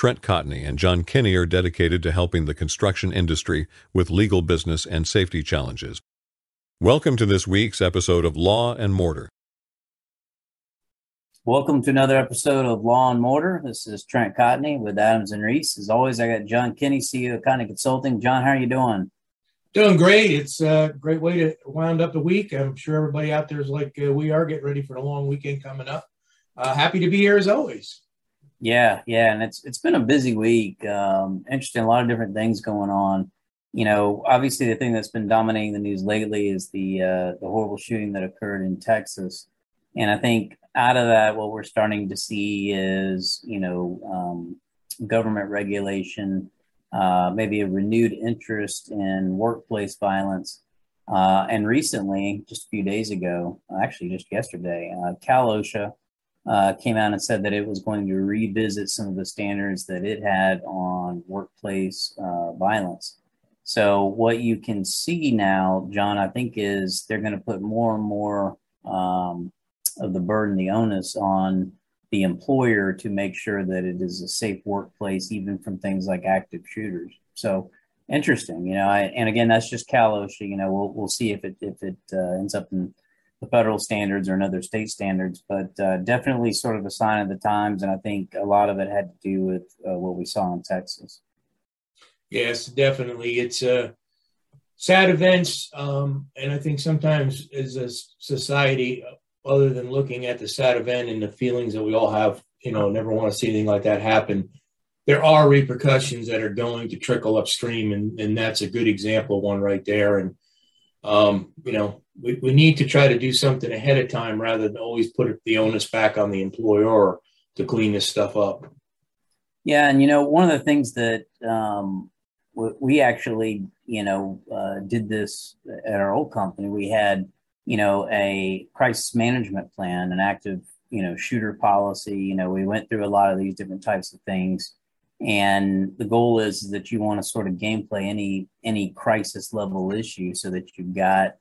Trent Cotney and John Kenney are dedicated to helping the construction industry with legal business and safety challenges. Welcome to this week's episode of Law and Mortar. Welcome to another episode of Law and Mortar. This is Trent Cotney with Adams and Reese. As always, I got John Kenney, CEO of Cotney Consulting. John, how are you doing? Doing great. It's a great way to wind up the week. I'm sure everybody out there is like uh, we are getting ready for the long weekend coming up. Uh, happy to be here as always. Yeah, yeah, and it's it's been a busy week. Um, interesting, a lot of different things going on. You know, obviously the thing that's been dominating the news lately is the uh, the horrible shooting that occurred in Texas, and I think out of that, what we're starting to see is you know um, government regulation, uh, maybe a renewed interest in workplace violence. Uh, and recently, just a few days ago, actually just yesterday, uh, Cal OSHA uh, came out and said that it was going to revisit some of the standards that it had on workplace uh, violence. So, what you can see now, John, I think, is they're going to put more and more um, of the burden, the onus on the employer to make sure that it is a safe workplace, even from things like active shooters. So, interesting, you know. I, and again, that's just Cal OSHA. You know, we'll we'll see if it if it uh, ends up in the federal standards or another state standards, but uh, definitely sort of a sign of the times. And I think a lot of it had to do with uh, what we saw in Texas. Yes, definitely. It's uh, sad events. Um, and I think sometimes as a society, other than looking at the sad event and the feelings that we all have, you know, never want to see anything like that happen, there are repercussions that are going to trickle upstream. And, and that's a good example one right there. And, um, you know, we, we need to try to do something ahead of time rather than always put the onus back on the employer to clean this stuff up. Yeah, and you know, one of the things that um, we actually, you know, uh, did this at our old company. We had, you know, a crisis management plan, an active, you know, shooter policy. You know, we went through a lot of these different types of things, and the goal is that you want to sort of gameplay any any crisis level issue so that you've got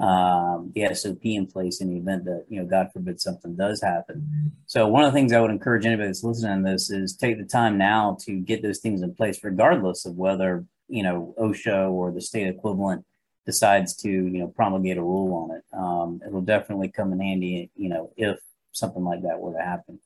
um, the SOP in place in the event that, you know, God forbid something does happen. So, one of the things I would encourage anybody that's listening to this is take the time now to get those things in place, regardless of whether, you know, OSHA or the state equivalent decides to, you know, promulgate a rule on it. Um, it'll definitely come in handy, you know, if something like that were to happen.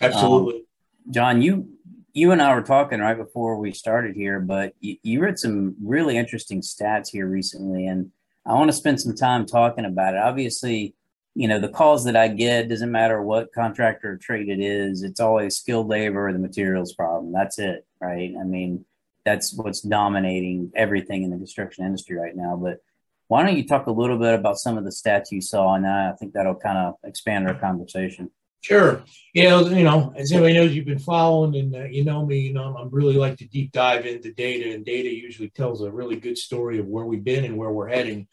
Absolutely. Um, John, you you and I were talking right before we started here, but you, you read some really interesting stats here recently, and I want to spend some time talking about it. Obviously, you know, the calls that I get doesn't matter what contractor or trade it is, it's always skilled labor or the materials problem. That's it, right? I mean, that's what's dominating everything in the construction industry right now. But why don't you talk a little bit about some of the stats you saw? And I think that'll kind of expand our conversation. Sure. Yeah, you know, as anybody knows, you've been following, and uh, you know me. You know, I'm really like to deep dive into data, and data usually tells a really good story of where we've been and where we're heading.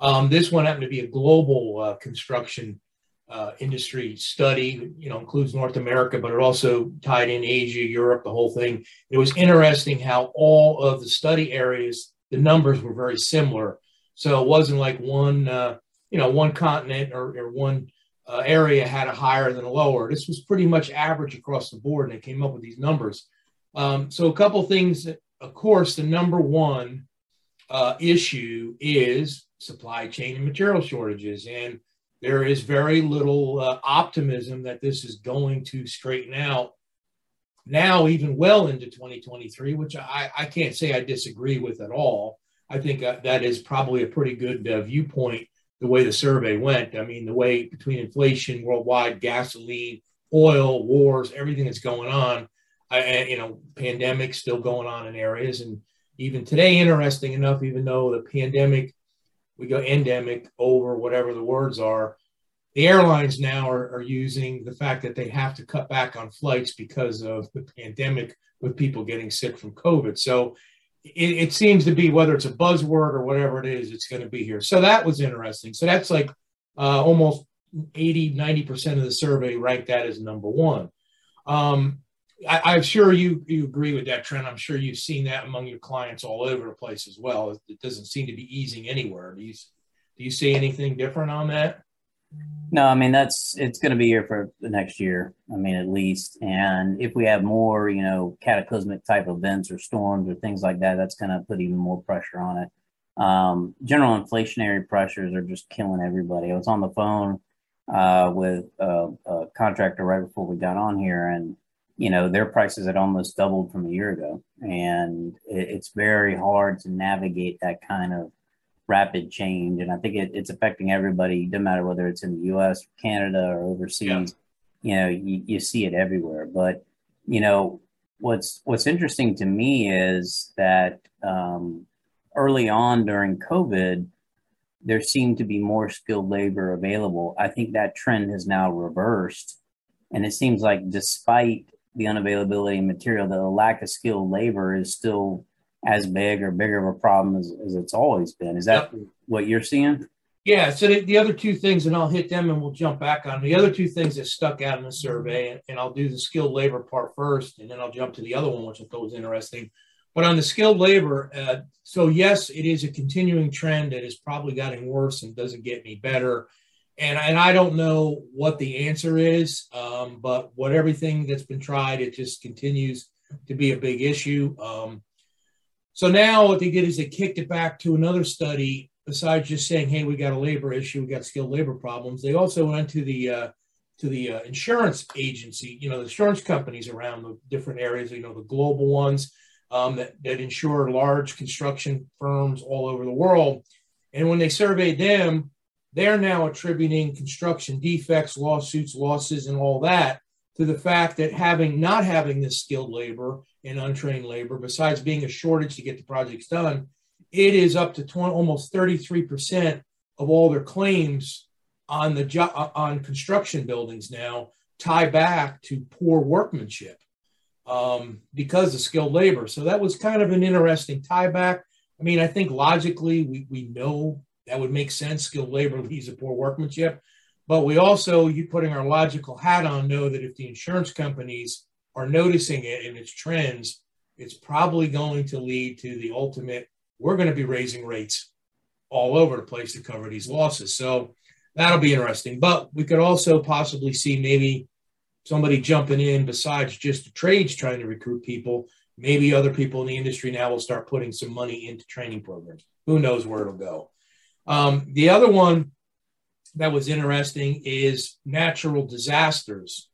Um, this one happened to be a global uh, construction uh, industry study. You know, includes North America, but it also tied in Asia, Europe, the whole thing. It was interesting how all of the study areas, the numbers were very similar. So it wasn't like one, uh, you know, one continent or, or one uh, area had a higher than a lower. This was pretty much average across the board, and they came up with these numbers. Um, so, a couple things. Of course, the number one uh, issue is supply chain and material shortages, and there is very little uh, optimism that this is going to straighten out now, even well into 2023, which I, I can't say I disagree with at all. I think uh, that is probably a pretty good uh, viewpoint the way the survey went. I mean, the way between inflation worldwide, gasoline, oil, wars, everything that's going on, I, you know, pandemic still going on in areas. And even today, interesting enough, even though the pandemic, we go endemic over whatever the words are, the airlines now are, are using the fact that they have to cut back on flights because of the pandemic with people getting sick from COVID. So it, it, seems to be whether it's a buzzword or whatever it is, it's going to be here. So that was interesting. So that's like uh, almost 80, 90% of the survey ranked that as number one. Um, I, am sure you, you agree with that trend. I'm sure you've seen that among your clients all over the place as well. It doesn't seem to be easing anywhere. Do you, do you see anything different on that? No, I mean that's it's going to be here for the next year. I mean, at least. And if we have more, you know, cataclysmic type events or storms or things like that, that's going to put even more pressure on it. Um, general inflationary pressures are just killing everybody. I was on the phone uh, with a, a, contractor right before we got on here, and you know their prices had almost doubled from a year ago, and it, it's very hard to navigate that kind of rapid change. And I think it, it's affecting everybody, no matter whether it's in the U.S., Canada, or overseas. Yeah. You know, you, you see it everywhere. But you know, what's what's interesting to me is that um, early on during COVID, there seemed to be more skilled labor available. I think that trend has now reversed. And it seems like despite the unavailability of material, the lack of skilled labor is still as big or bigger of a problem as, as it's always been. Is that yep. what you're seeing? Yeah. So the, the, other two things, and I'll hit them and we'll jump back on the other two things that stuck out in the survey, and, and I'll do the skilled labor part first, and then I'll jump to the other one, which I thought was interesting. But on the skilled labor, uh, so yes, it is a continuing trend that is probably getting worse and doesn't get any better. And, and I don't know what the answer is, um, but what everything that's been tried, it just continues to be a big issue. Um, so now what they did is they kicked it back to another study. Besides just saying, "Hey, we got a labor issue, we got skilled labor problems," they also went to the uh, to the uh, insurance agency, you know, the insurance companies around the different areas, you know, the global ones um, that, that insure large construction firms all over the world. And when they surveyed them, they're now attributing construction defects, lawsuits, losses, and all that to the fact that having not having this skilled labor and untrained labor, besides being a shortage to get the projects done, it is up to 20, almost 33% of all their claims on the jo- uh, on construction buildings now tie back to poor workmanship um, because of skilled labor. So that was kind of an interesting tie back. I mean, I think logically we, we know that would make sense. Skilled labor leads to poor workmanship. But we also, you putting our logical hat on, know that if the insurance companies are noticing it in its trends, it's probably going to lead to the ultimate we're going to be raising rates all over the place to cover these losses. So that'll be interesting. But we could also possibly see maybe somebody jumping in besides just the trades trying to recruit people. Maybe other people in the industry now will start putting some money into training programs. Who knows where it'll go? Um, the other one that was interesting is natural disasters.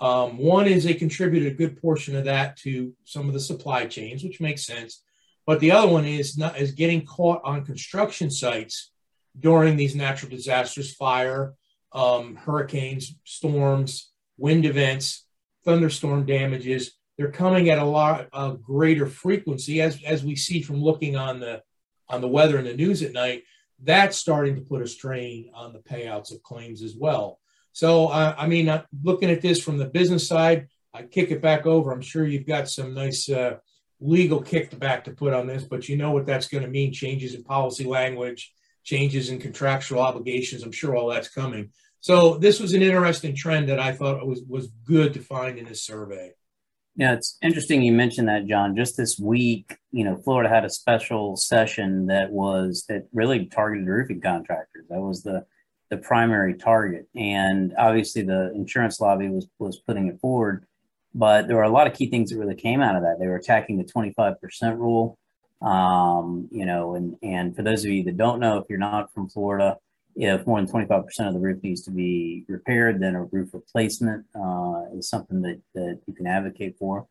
Um, one is they contributed a good portion of that to some of the supply chains, which makes sense. But the other one is not is getting caught on construction sites during these natural disasters, fire, um, hurricanes, storms, wind events, thunderstorm damages. They're coming at a lot of greater frequency, as as we see from looking on the on the weather and the news at night. That's starting to put a strain on the payouts of claims as well. So, uh, I mean, uh, looking at this from the business side, I kick it back over. I'm sure you've got some nice uh, legal kickback to put on this, but you know what that's going to mean changes in policy language, changes in contractual obligations. I'm sure all that's coming. So, this was an interesting trend that I thought was, was good to find in this survey. Yeah, it's interesting you mentioned that, John. Just this week, you know, Florida had a special session that was that really targeted roofing contractors. That was the the primary target. And obviously, the insurance lobby was was putting it forward, but there were a lot of key things that really came out of that. They were attacking the 25% rule. Um, you know, and and for those of you that don't know, if you're not from Florida, if more than 25% of the roof needs to be repaired, then a roof replacement uh, is something that, that you can advocate for.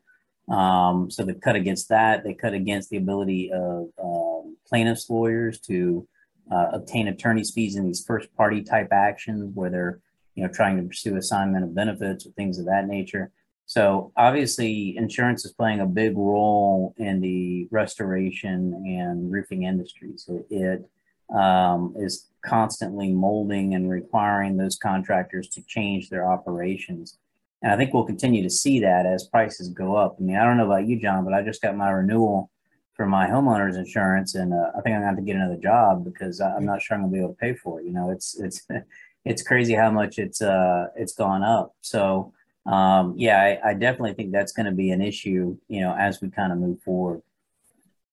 Um, so they cut against that. They cut against the ability of um, plaintiffs' lawyers to uh, obtain attorney's fees in these first party type actions where they're you know trying to pursue assignment of benefits or things of that nature. So obviously insurance is playing a big role in the restoration and roofing industries so it um, is constantly molding and requiring those contractors to change their operations. And i think we'll continue to see that as prices go up. I mean i don't know about you john but i just got my renewal for my homeowner's insurance, and uh, I think I'm going to have to get another job because I'm not sure I'm going to be able to pay for it. You know, it's it's it's crazy how much it's uh it's gone up. So um, yeah, I, I definitely think that's going to be an issue. You know, as we kind of move forward.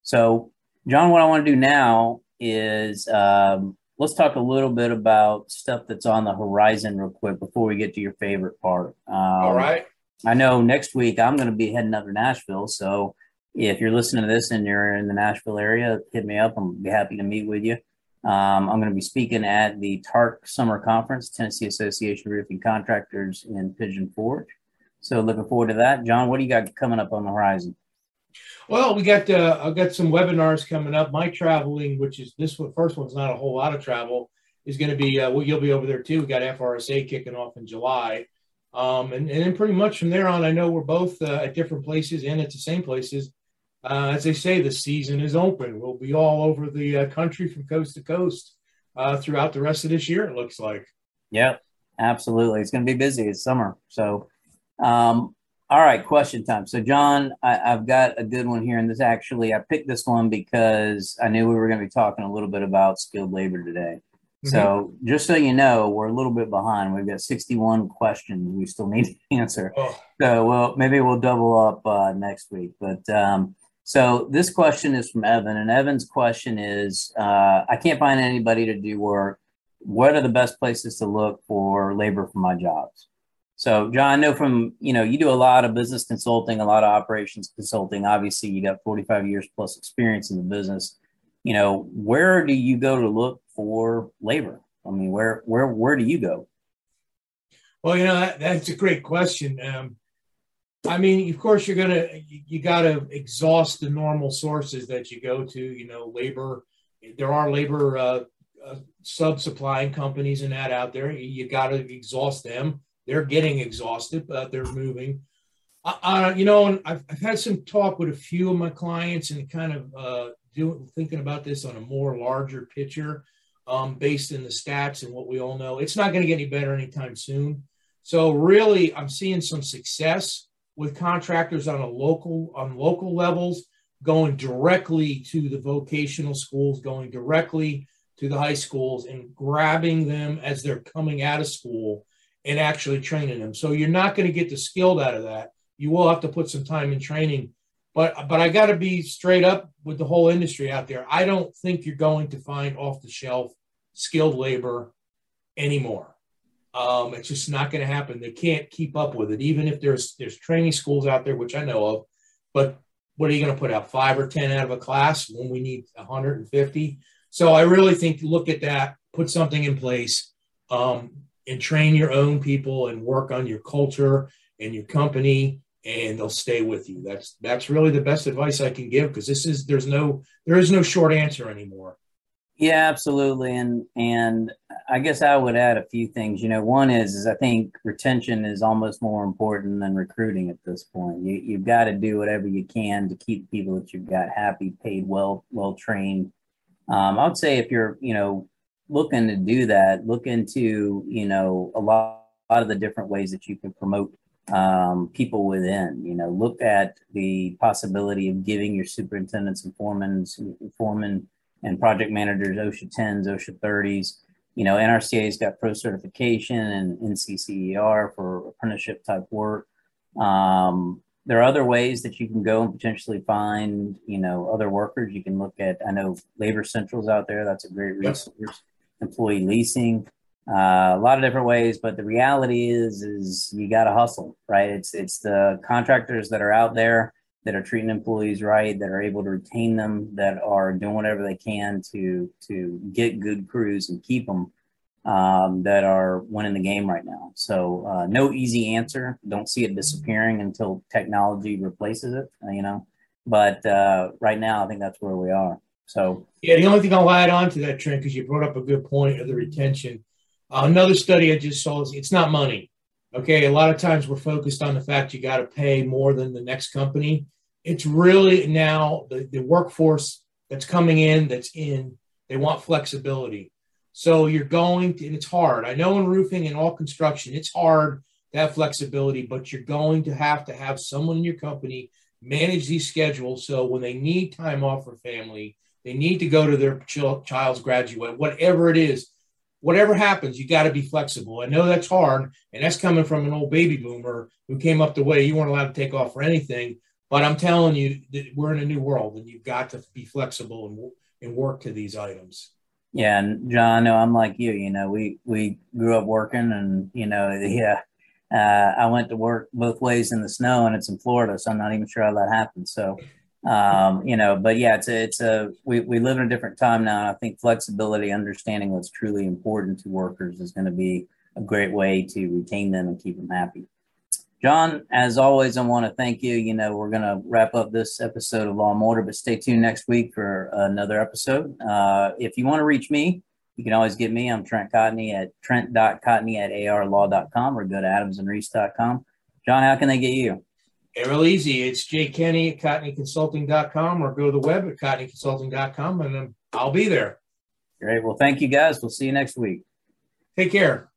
So, John, what I want to do now is um, let's talk a little bit about stuff that's on the horizon real quick before we get to your favorite part. Um, All right. I know next week I'm going to be heading up to Nashville. So if you're listening to this and you're in the Nashville area, hit me up. I'm be happy to meet with you. Um, I'm going to be speaking at the TARC Summer Conference, Tennessee Association of Roofing Contractors in Pigeon Forge. So looking forward to that. John, what do you got coming up on the horizon? Well, we got uh, I've got some webinars coming up. My traveling, which is this one, first one's not a whole lot of travel, is going to be uh, well, you'll be over there too. We got FRSA kicking off in July, um, and and then pretty much from there on, I know we're both uh, at different places and at the same places. Uh, as they say, the season is open. We'll be all over the uh, country from coast to coast uh, throughout the rest of this year. It looks like. Yeah, absolutely. It's going to be busy. It's summer, so. Um, all right, question time. So, John, I, have got a good one here, and this actually I picked this one because I knew we were going to be talking a little bit about skilled labor today. Mm-hmm. So, just so you know, we're a little bit behind. We've got 61 questions we still need to answer. Oh. So, well, maybe we'll double up uh, next week. But um, so this question is from Evan, and Evan's question is: uh, I can't find anybody to do work. What are the best places to look for labor for my jobs? So, John, I know from you know you do a lot of business consulting, a lot of operations consulting. Obviously, you got 45 years plus experience in the business. You know, where do you go to look for labor? I mean, where where where do you go? Well, you know that, that's a great question. Um, I mean, of course, you're gonna you, you got to exhaust the normal sources that you go to. You know, labor. There are labor uh, uh, sub supplying companies and that out there. You, got to exhaust them they're getting exhausted, but they're moving. Uh, you know, I've, I've, had some talk with a few of my clients and kind of uh, doing thinking about this on a more larger picture, um, based in the stats and what we all know. It's not going to get any better anytime soon. So really, I'm seeing some success with contractors on a local on local levels going directly to the vocational schools, going directly to the high schools, and grabbing them as they're coming out of school and actually training them. So you're not going to get the skilled out of that. You will have to put some time in training. But but I got to be straight up with the whole industry out there. I don't think you're going to find off the shelf skilled labor anymore. Um, it's just not going to happen. They can't keep up with it, even if there's there's training schools out there, which I know of. But what are you going to put out five or ten out of a class when we need 150? So I really think look at that, put something in place. Um, and train your own people and work on your culture and your company and they'll stay with you that's that's really the best advice i can give because this is there's no there is no short answer anymore yeah absolutely and and i guess i would add a few things you know one is is i think retention is almost more important than recruiting at this point you, you've got to do whatever you can to keep people that you've got happy paid well well trained um, i would say if you're you know looking to do that, look into you know a lot, a lot of the different ways that you can promote um, people within. You know, look at the possibility of giving your superintendents and foremen, foremen and project managers OSHA 10s, OSHA 30s. You know, NRCA's got pro certification and NCCER for apprenticeship type work. Um, there are other ways that you can go and potentially find, you know, other workers. You can look at, I know Labor Central's out there. That's a great resource. Employee leasing, uh, a lot of different ways. But the reality is, is you got to hustle, right? It's it's the contractors that are out there that are treating employees right, that are able to retain them, that are doing whatever they can to to get good crews and keep them. Um, that are winning the game right now. So uh, no easy answer. Don't see it disappearing until technology replaces it. You know, but uh, right now I think that's where we are. So yeah, the only thing I'll add on to that trend because you brought up a good point of the retention. Uh, another study I just saw is it's not money. Okay, a lot of times we're focused on the fact you got to pay more than the next company. It's really now the, the workforce that's coming in, that's in, they want flexibility. So you're going to, and it's hard. I know in roofing and all construction, it's hard to have flexibility, but you're going to have to have someone in your company manage these schedules. So when they need time off for family, they need to go to their child's graduate, whatever it is. Whatever happens, you got to be flexible. I know that's hard, and that's coming from an old baby boomer who came up the way you weren't allowed to take off for anything. But I'm telling you that we're in a new world, and you've got to be flexible and, and work to these items. Yeah, and John, know I'm like you. You know, we we grew up working, and you know, yeah, uh, I went to work both ways in the snow, and it's in Florida, so I'm not even sure how that happened. So, um, you know, but yeah, it's a, it's a we we live in a different time now. And I think flexibility, understanding what's truly important to workers, is going to be a great way to retain them and keep them happy. John, as always, I want to thank you. You know, we're going to wrap up this episode of Law and Order, but stay tuned next week for another episode. Uh, if you want to reach me, you can always get me. I'm Trent Cotney at trent.cotney at arlaw.com or go to adamsandreese.com. John, how can they get you? Real easy. It's Jay Kenney at cotneyconsulting.com or go to the web at cotneyconsulting.com and I'll be there. Great. Well, thank you guys. We'll see you next week. Take care.